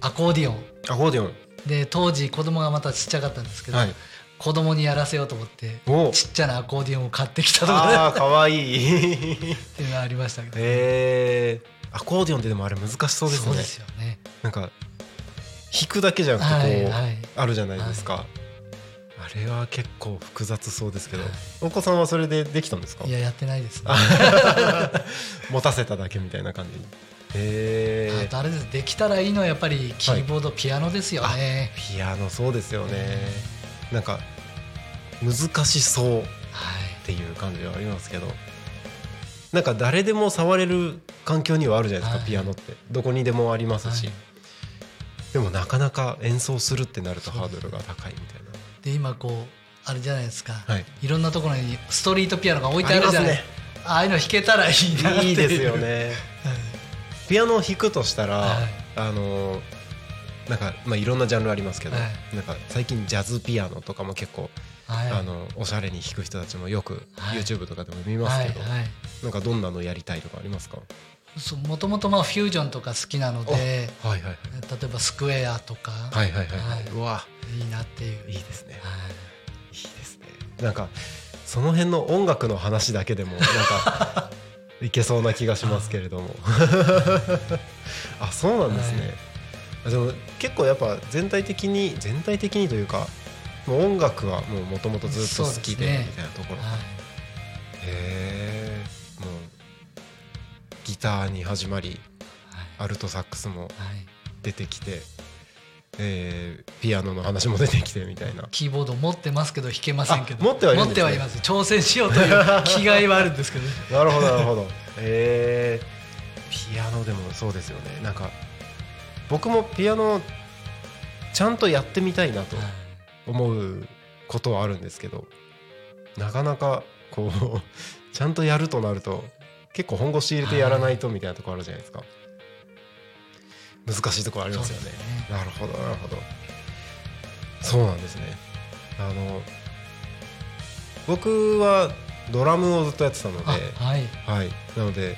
アコーディオン。
アコーディオン
で当時子供がまたちっちゃかったんですけど、
はい。
子供にやらせようと思って
お。
ちっちゃなアコーディオンを買ってきたとかね
ああかわいい。
っていうのがありましたけど、
えー、アコーディオンってでもあれ難しそうですね。
そうですよね。
なんか弾くだけじゃなくてこう、
はいはい。
あるじゃないですか、あれは結構複雑そうですけど、お子さんはそれでできたんですか？
いややってないですね。
持たせただけみたいな感じ
あとあれですできたらいいのはやっぱりキーボード、ピアノですよね。
ピアノそうですよね。なんか難しそう
はい
っていう感じはありますけど。なんか誰でも触れる環境にはあるじゃないですか、
はい。
ピアノって。どこにでもありますし、
はい。
でもなかなか演奏するってなるとハードルが高いみたいな。
で今こうあれじゃないですか、
はい。
い、ろんなところにストリートピアノが置いてあるじゃない。
あ
ああいうの弾けたらいいなっていう。
いいですよね ピアノを弾くとしたら、
はい。
あのなんかまあいろんなジャンルありますけど、
は
なんか最近ジャズピアノとかも結構、
はい。
あのおしゃれに弾く人たちもよく
はい。
YouTube とかでも見ますけど、なんかどんなのやりたいとかありますか？
もともとまあフュージョンとか好きなので例
はいはいはい。
えばスクエアとか、
はいはいはいはい、
はい。う
わ。
いいなっていう。
いいですね。
はい。
いいですね。なんかその辺の音楽の話だけでもなんか いけそうな気がしますけれども。あそうなんですね、あでも結構やっぱ全体的に全体的にというかもう音楽はもともとずっと好きでみたいなところ、
はい。
へえもうギターに始まり
はい。
アルトサックスも
はい。
出てきて、えーピアノの話も出てきてみたいな。
キーボード持ってますけど弾けませんけど。
あ持ってはいね。
持ってはいます。挑戦しようという気概はあるんですけど。ね
なるほどなるほどへえピアノでもそうですよね。なんか僕もピアノちゃんとやってみたいなと思うことはあるんですけどなかなかこう ちゃんとやるとなると結構本腰入れてやらないとみたいなところあるじゃないですか難しいところありますよね。
ね。
なるほどなるほど。そうなんですね。あの僕はドラムをずっとやってたので
あはい。
はい、なので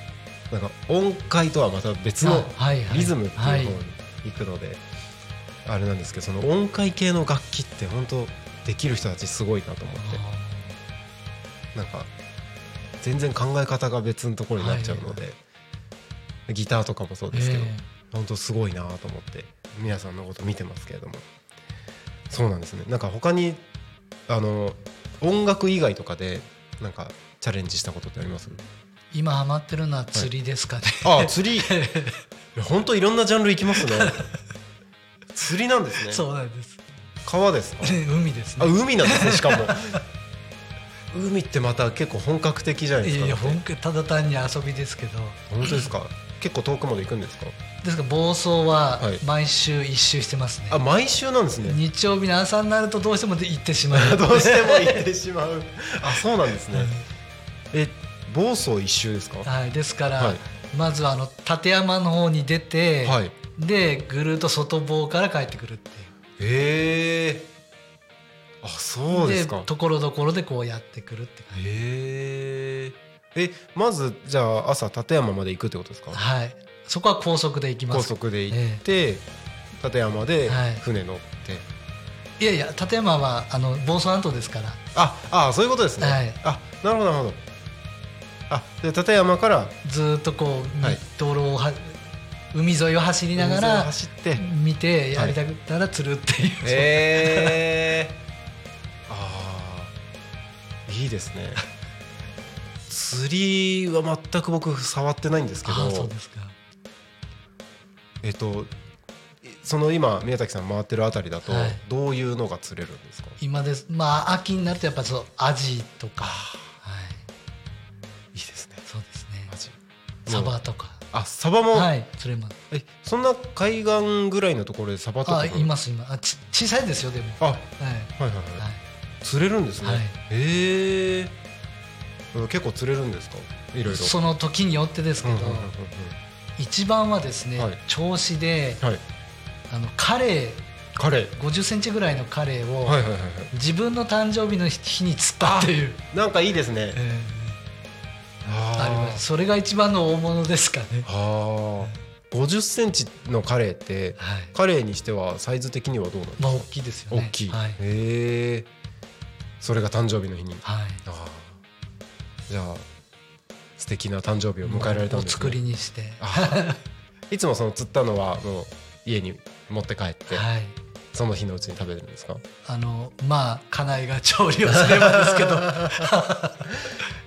なんか音階とはまた別のリズムっていう方
はい
に行くので、あれなんですけどその音階系の楽器って本当できる人たちすごいなと思って。なんか全然考え方が別のところになっちゃうので、ギターとかもそうですけど、
え
本当すごいなと思って皆さんのこと見てますけれども。そうなんですね。なんか他にあの音楽以外とかでなんかチャレンジしたことってあります？
今ハマってるのは釣りですかね、
あ釣り。本当いろんなジャンル行きますね。釣りなんですね。
そうなんです。
川ですか？
海です
あ
ね
海なんですねしかも。海ってまた結構本格的じゃないですか。
いやいやただ単に遊びですけど。
本当ですか？結構遠くまで行くんですか？
ですから房総は
はい。
毎週一周してますね、
あ毎週なんですね。
日曜日の朝になるとどうしても行ってしまう。
どうしても行ってしまう。あそうなんですね。え房総一周ですか？
はい、ですから、
はい。
まずはあの立山の方に出て、
はい。
でぐるっと外房から帰ってくるっていう。
へえあそうですか。
ところどころでこうやってくるって感じ。
へええまずじゃあ朝立山まで行くってことですか？
はいそこは高速で行きます。
高速で行って、立山で
はい。
船乗って、
いやいや立山はあの房総半島ですから。
ああそういうことですね、
はい。
あなるほどなるほど。あで立山から
ずーっとこう、
はい。
道路をは海沿いを走りながら
走って
見てやりたくったら釣るっていう、
へえ。ああいいですね。釣りは全く僕触ってないんですけ
あ
ど
あそうですか
えっとその今宮崎さん回ってるあたりだと
はい。
どういうのが釣れるんですか、
今です。まあ秋になるとやっぱそうアジとか。はい。
いいですね。
そうですね。
マジ。
サバとか。
あサバも、
はい釣れます。
えそんな海岸ぐらいのところでサバとか
あいます今。あち小さいですよでも。
あはい。
はい
はいはい、
はい。
釣れるんですね、
はい。
へえ結構釣れるんですか？いろいろ。
その時によってですけど、
うんうんうんうん
一番はですね、
はい。
銚子で
はい。
あのカレ
カレー。
ー50センチぐらいのカレーを、
はいはいはいはい。
自分の誕生日の日に釣ったっていう、
なんかいいですね。
え
あ
ー。あります。それが一番の大物ですかね。
あー。50センチのカレーって
はい。
カレーにしてはサイズ的にはどうなんですか？
まあ大きいですよね。
大きい、
はい、
へえそれが誕生日の日に。
はい、
ああじゃあ素敵な誕生日を迎えられたんです
お作り
ね
にして。
あいつもその釣ったのはもう家に持って帰って、
はい。
その日のうちに食べるんですか？
あのまあ家内が調理をすればですけど。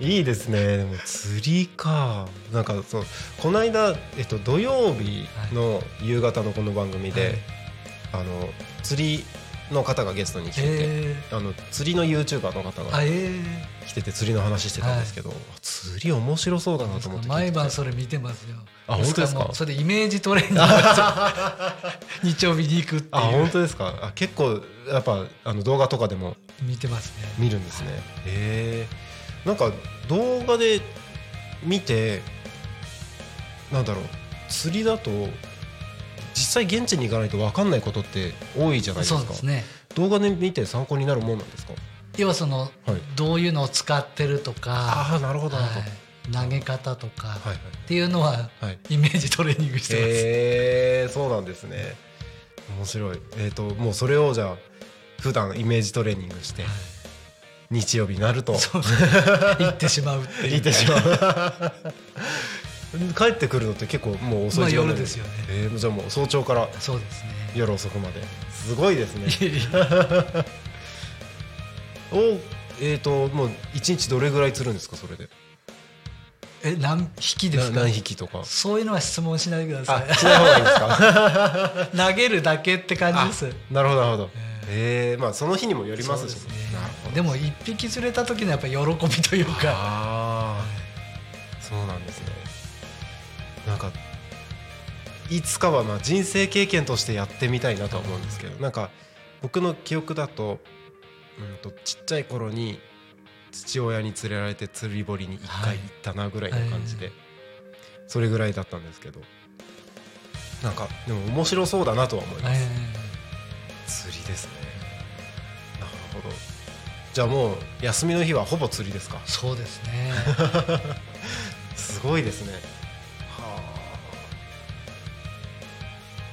いいですね。でも釣りか。なんかそうこの間、えっと、土曜日の夕方のこの番組で、あの釣りの方がゲストに来てて、
え
あの釣りの YouTuber の方
ー、
が来てて釣りの話してたんですけど、釣り面白そうだなと思って
毎晩それ見てますよ。
あ本当ですか？
それでイメージトレーニング日曜日に行くって
あ
いう。
本当ですか？あ結構やっぱあの動画とかでも
見てますね。
見るんですね。へえんか動画で見てなんだろう釣りだと実際現地に行かないと分かんないことって多いじゃないですか。
そうですね。
動画で見て参考になるもんなんですか？
要はその、
はい。
どういうのを使ってるとか
ああなるほど
はい、投げ方とか、っていうのは
はい。
イメージトレーニングしてます、
へえそうなんですね。面白い。えっ、ともうそれをじゃあ普段イメージトレーニングして日曜日になると。
そう言ってしまうっていう。
言ってしまう帰ってくるのって結構もう遅い時間
まあ夜ですよね。
えーじゃあもう早朝から
そうですね。
夜遅くまで。すごいですね。おえっ、ともう一日どれぐらい釣るんですかそれで？
え何匹ですか？
な何匹とか。
そういうのは質問しないでくださ
あしない方がいいですか？
い 投げるだけって感じです。
なるほどなるほど。
え
えー、まあその日にもよりますし。
ね。でも一匹釣れた時のやっぱり喜びというか。
ああそうなんですねなんかいつかはまあ人生経験としてやってみたいなとは思うんですけどなんか僕の記憶だと,、うん、とちっちゃい頃に父親に連れられて釣り堀に1回行ったなぐらいの感じで、
は
それぐらいだったんですけどなんかでも面白そうだなとは思います、
え
釣りですね。なるほど。じゃあもう休みの日はほぼ釣りですか？
ーそうですね。
すごいですね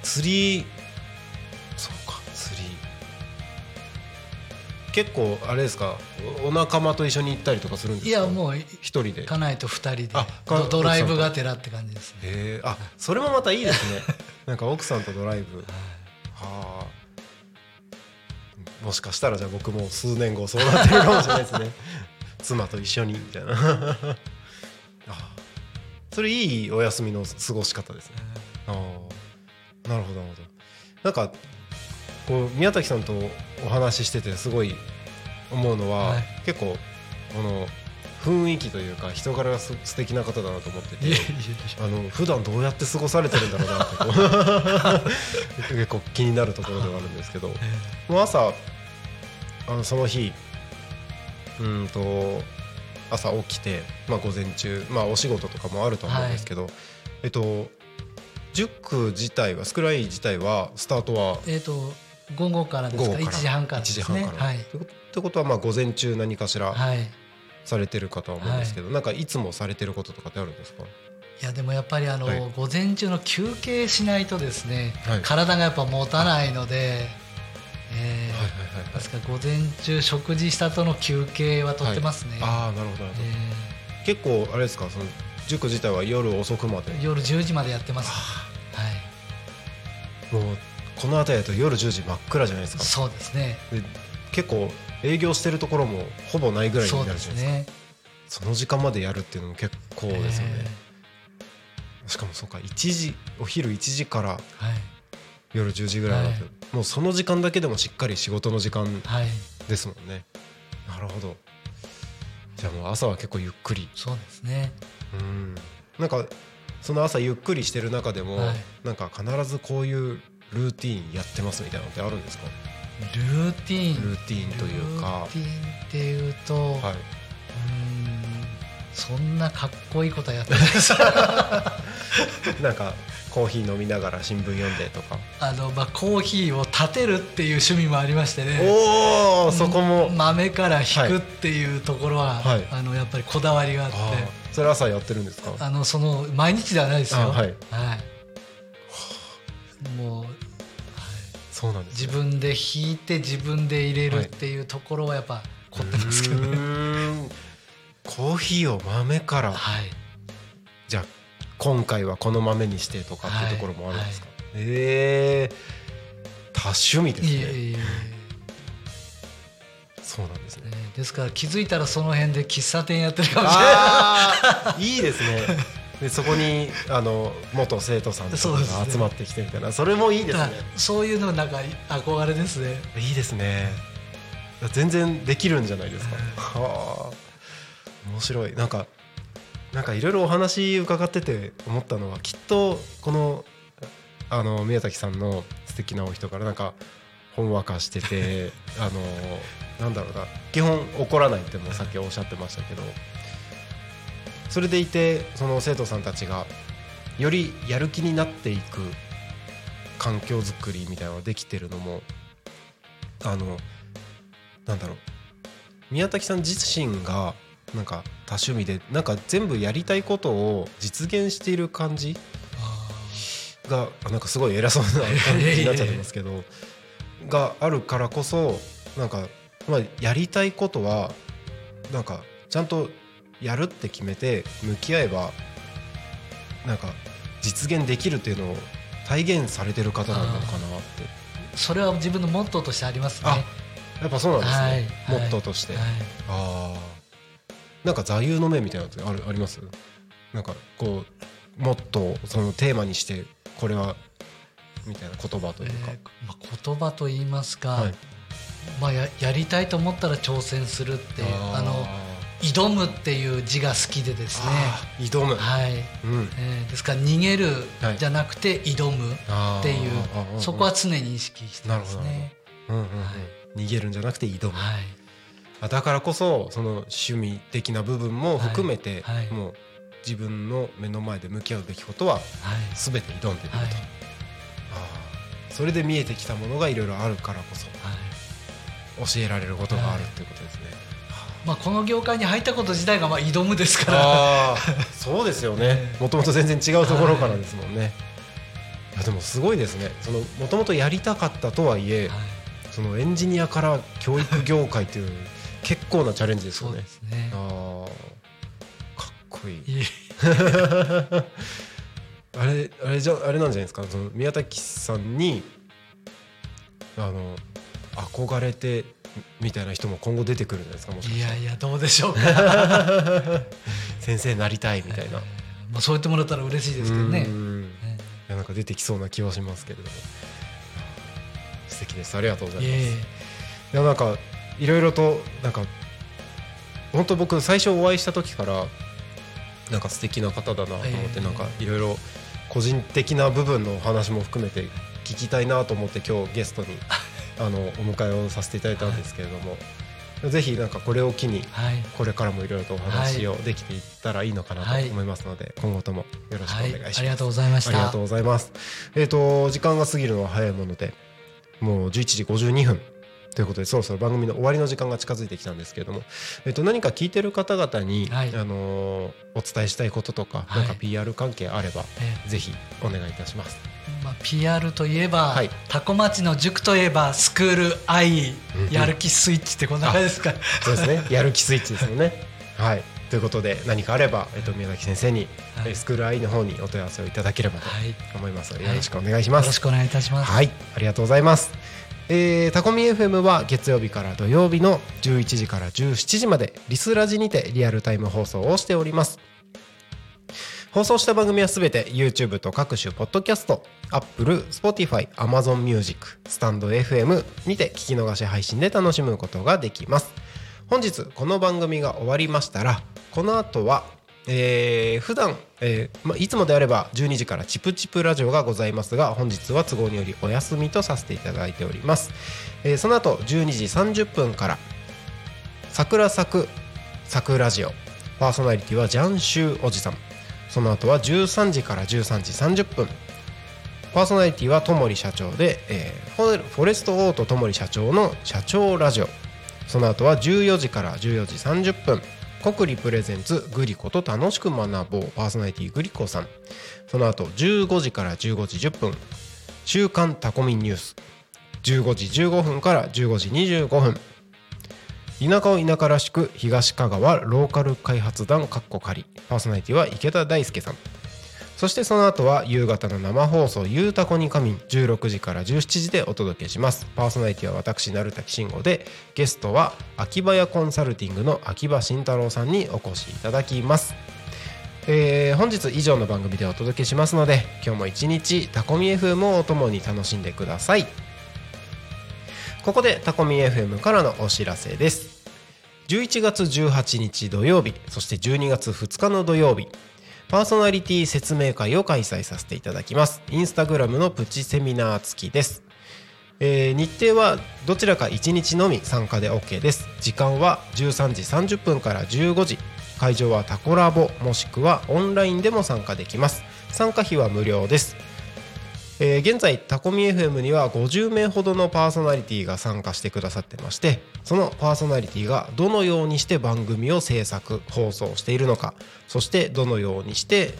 釣り。そうか釣り。結構あれですかおお仲間と一緒に行ったりとかするんですか？
いやもう
一人で。へ
家内と二人でドドライブがてらって感じですね。
えあそれもまたいいですね。なんか奥さんとドライブ。はあ。もしかしたらじゃあ僕も数年後そうなってるかもしれないですね。妻と一緒にみたいな。あそれいいお休みの過ごし方ですね。ああなるほどなるほど。なんかこう宮崎さんとお話ししててすごい思うのは、
はい。
結構この雰囲気というか人柄がす素敵な方だなと思っててあの普段どうやって過ごされてるんだろうなって 結構気になるところではあるんですけど
や
もう朝あのその日うんと朝起きて、まあ、午前中、まあ、お仕事とかもあると思うんですけど、えっと塾自体はスクライ自体はスタートは？
えっと午後からですか？
午後から。
1時半からで
1
すね。はい。
ってことはまあ午前中何かしら
はい。
されてるかとは思うんですけど、なんかいつもされてることとかってあるんですか？
いやでもやっぱりあの、
はい。
午前中の休憩しないとですね、
はい。
体がやっぱ持たないので、えー
はいはいはいはい。
ですから午前中食事した後の休憩はとってますね、
ああなるほどなるほど、
え
結構あれですか？その塾自体は夜遅くまで。
ー夜10時までやってます、は
もうこの辺りだと夜10時真っ暗じゃないです
い、
か。
そうですね。
で結構営業してるところもほぼないぐらいになるじゃないですか。
すね。
その時間までやるっていうのも結構ですよね、しかもそうか1時お昼1時から
えーはい。
夜10時ぐらいまで、
はい。
もうその時間だけでもしっかり仕事の時間
はい。
ですもんね。なるほどじゃあもう朝は結構ゆっくり。
そうですね。
うん。なんかその朝ゆっくりしてる中でも、
はい。
なんか必ずこういうルーティーンやってますみたいなのってあるんですか？
ルーティーン。
ルーティーンというか。
ルーティーンっていうと、
はい。う
ーんそんなかっこいいことはやってないです。
なんかコーヒー飲みながら新聞読んでとか。
あの、まあ、コーヒーを立てるっていう趣味もありましてね。
おおそこも、
豆から引くっていうところは、
はい。
あのやっぱりこだわりがあって。
それ朝やってるんですか？
あのその毎日ではないですよ。
あはい。
もう
そうなんです
自分で引いて自分で入れるっていうところはやっぱ凝ってますけど
う
ね
ーん。コーヒーを豆から。
はい。
じゃあ今回はこの豆にしてとかっていうところもあるんですか、ええ多趣味ですね
いえいえいえ。
そうなんですね。
ねですから気づいたらその辺で喫茶店やってるかもしれない。
いいですね。でそこにあの元生徒さんとかが集まってきてみたいな。それもいいですね。
そういうのなんか憧れですね。
いいですね。全然できるんじゃないですか。はあ。面白い。なんかなんかいろいろお話伺ってて思ったのはきっとこのあの宮崎さんの素敵なお人からなんかほんわかしてて あのなんだろうな。基本怒らないってもうさっきおっしゃってましたけどそれでいてその生徒さんたちがよりやる気になっていく環境づくりみたいなのができてるのもあのなんだろう。宮崎さん自身がなんか多趣味でなんか全部やりたいことを実現している感じがあなんかすごい偉そうな感じになっちゃってますけどがあるからこそなんか、まあ、やりたいことはなんかちゃんとやるって決めて向き合えばなんか実現できるっていうのを体現されてる方なのかなって。
それは自分のモットーとしてありますね。
あやっぱそうなんですね、
はい。
モットーとして、
はい。
ああなんか座右の銘みたいなのってあるあります？なんかこうモットーをそのテーマにしてこれはみたいな言葉というか、
えーまあ、言葉と言いますか、
はい。
まあ、ややりたいと思ったら挑戦するって
あ
の挑むっていう字が好きでですね。
挑む、
はい、
うん。
えーですから逃げる
はい。
じゃなくて挑むっていう、
あー
そこは常に意識してますね。
うんうんうん。逃げるんじゃなくて挑む、
はい。
あだからこそその趣味的な部分も含めて、
はい。はい。
もう自分の目の前で向き合うべきことは
はい。
全て挑んでみると、
はい。
それで見えてきたものがいろいろあるからこそ
はい。
教えられることがあるっていうことですね、
まあ、この業界に入ったこと自体がまあ挑むですから。
ああそうですよね。もともと全然違うところからですもんね、いやでもすごいですね。そのもともとやりたかったとはいえ、
はい。
そのエンジニアから教育業界っていう結構なチャレンジですよ
そう
ね
ですね。
あーかっこいい。あれあれじゃあれなんじゃないですか？その宮崎さんにあの憧れてみたいな人も今後出てくるんじゃないですか？もしか
いやいやどうでしょうか。
先生になりたいみたいな、
まあ、そう言ってもらったら嬉しいですけどね。
いやなんか出てきそうな気はしますけれども。素敵です。ありがとうございます。
い
やなんかいろいろとなんか本当僕最初お会いした時からなんか素敵な方だなと思って、
ええ。
なんかいろいろ個人的な部分のお話も含めて聞きたいなと思って今日ゲストにあのお迎えをさせていただいたんですけれども、ぜひなんかこれを機に
はい。
これからもいろいろとお話をできていったらいいのかなと
はい。
思いますので、今後ともよろしくお
はい
願いします。
ありがとうございました。
ありがとうございます。えっ、と時間が過ぎるのは早いもので、もう11時52分ということでそろそろ番組の終わりの時間が近づいてきたんですけれども、えっ、と何か聞いてる方々に、
はい
あのーお伝えしたいこととか、
はい
なんか PR 関係あれば
え
ぜひお願いいたします。
まあ、PR といえば、
はい
タコ町の塾といえばスクール愛、
うん
やる気スイッチってこんな感じですか？
そうですね。やる気スイッチですよね。はい。ということで何かあれば、えっと宮崎先生に、
はい
えスクール I の方にお問い合わせをいただければと
はい、よ
思いますので、よろしくお願いします。
ろしくお願いいたします。
はい、ありがとうございます。えー、タコミ FM は月曜日から土曜日の11時から17時までリスラジにてリアルタイム放送をしております。放送した番組はすべて YouTube と各種ポッドキャスト、Apple、Spotify、Amazon Music、スタンド FM にて聞き逃し配信で楽しむことができます。本日この番組が終わりましたら、この後はえー普段、えーま、いつもであれば12時からチプチプラジオがございますが本日は都合によりお休みとさせていただいております、えーその後12時30分から桜咲く桜ラジオ。パーソナリティはジャンシューおじさん。その後は13時から13時30分パーソナリティはともり社長で、えーフォレストオートともり社長の社長ラジオ。その後は14時から14時30分国理プレゼンツグリコと楽しく学ぼうパーソナリティグリコさん。その後15時から15時10分週刊タコミンニュース。15時15分から15時25分。田舎を田舎らしく東香川ローカル開発団かっこ仮パーソナリティは池田大輔さん。そしてその後は夕方の生放送「ゆうたこに仮眠」16時から17時でお届けします。パーソナリティは私成滝慎吾でゲストは秋葉屋コンサルティングの秋葉慎太郎さんにお越しいただきます。えー本日以上の番組でお届けしますので今日も一日タコミ FM をお供に楽しんでください。ここでタコミ FM からのお知らせです11月18日土曜日そして12月2日の土曜日パーソナリティ説明会を開催させていただきます。インスタグラムのプチセミナー付きです。えー日程はどちらか1日のみ参加で OK です。時間は13時30分から15時。会場はタコラボもしくはオンラインでも参加できます。参加費は無料です。えー現在タコミ FM には50名ほどのパーソナリティが参加してくださってましてそのパーソナリティがどのようにして番組を制作放送しているのかそしてどのようにして、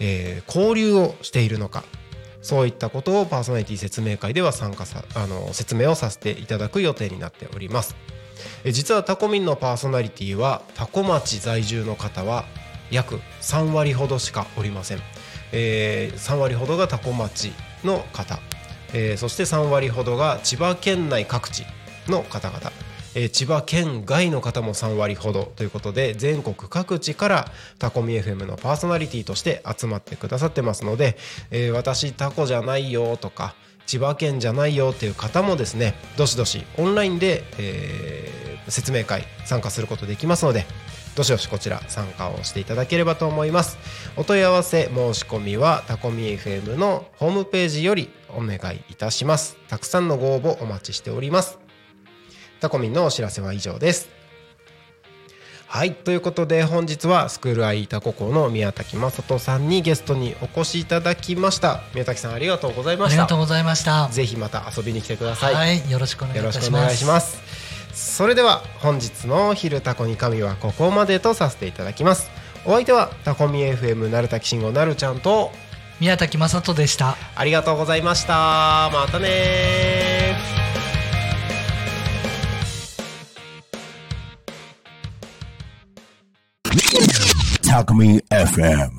えー交流をしているのかそういったことをパーソナリティ説明会では参加さあの説明をさせていただく予定になっております。実はタコミンのパーソナリティはタコ町在住の方は約3割ほどしかおりません。えー3割ほどが多古町の方、えーそして3割ほどが千葉県内各地の方々、えー千葉県外の方も3割ほどということで全国各地からタコミ FM のパーソナリティとして集まってくださってますので、えー私タコじゃないよとか千葉県じゃないよっていう方もですねどしどしオンラインで、えー説明会参加することできますのでどしどしこちら参加をしていただければと思います。お問い合わせ申し込みはタコミ FM のホームページよりお願いいたします。たくさんのご応募お待ちしております。タコミンのお知らせは以上です。はいということで本日はスクールアイタコ校の宮崎雅人さんにゲストにお越しいただきました。宮崎さんありがとうござい
あ
ました。
りがとうございました。
ぜひまた遊びに来てください、
はい、よろ
しくお願いします。それでは本日の「昼タコに神」はここまでとさせていただきますお相手はタコミ FM なるたきしんごなるちゃんと
宮崎雅人でした。
ありがとうございましたまたねー
Talk Me FM.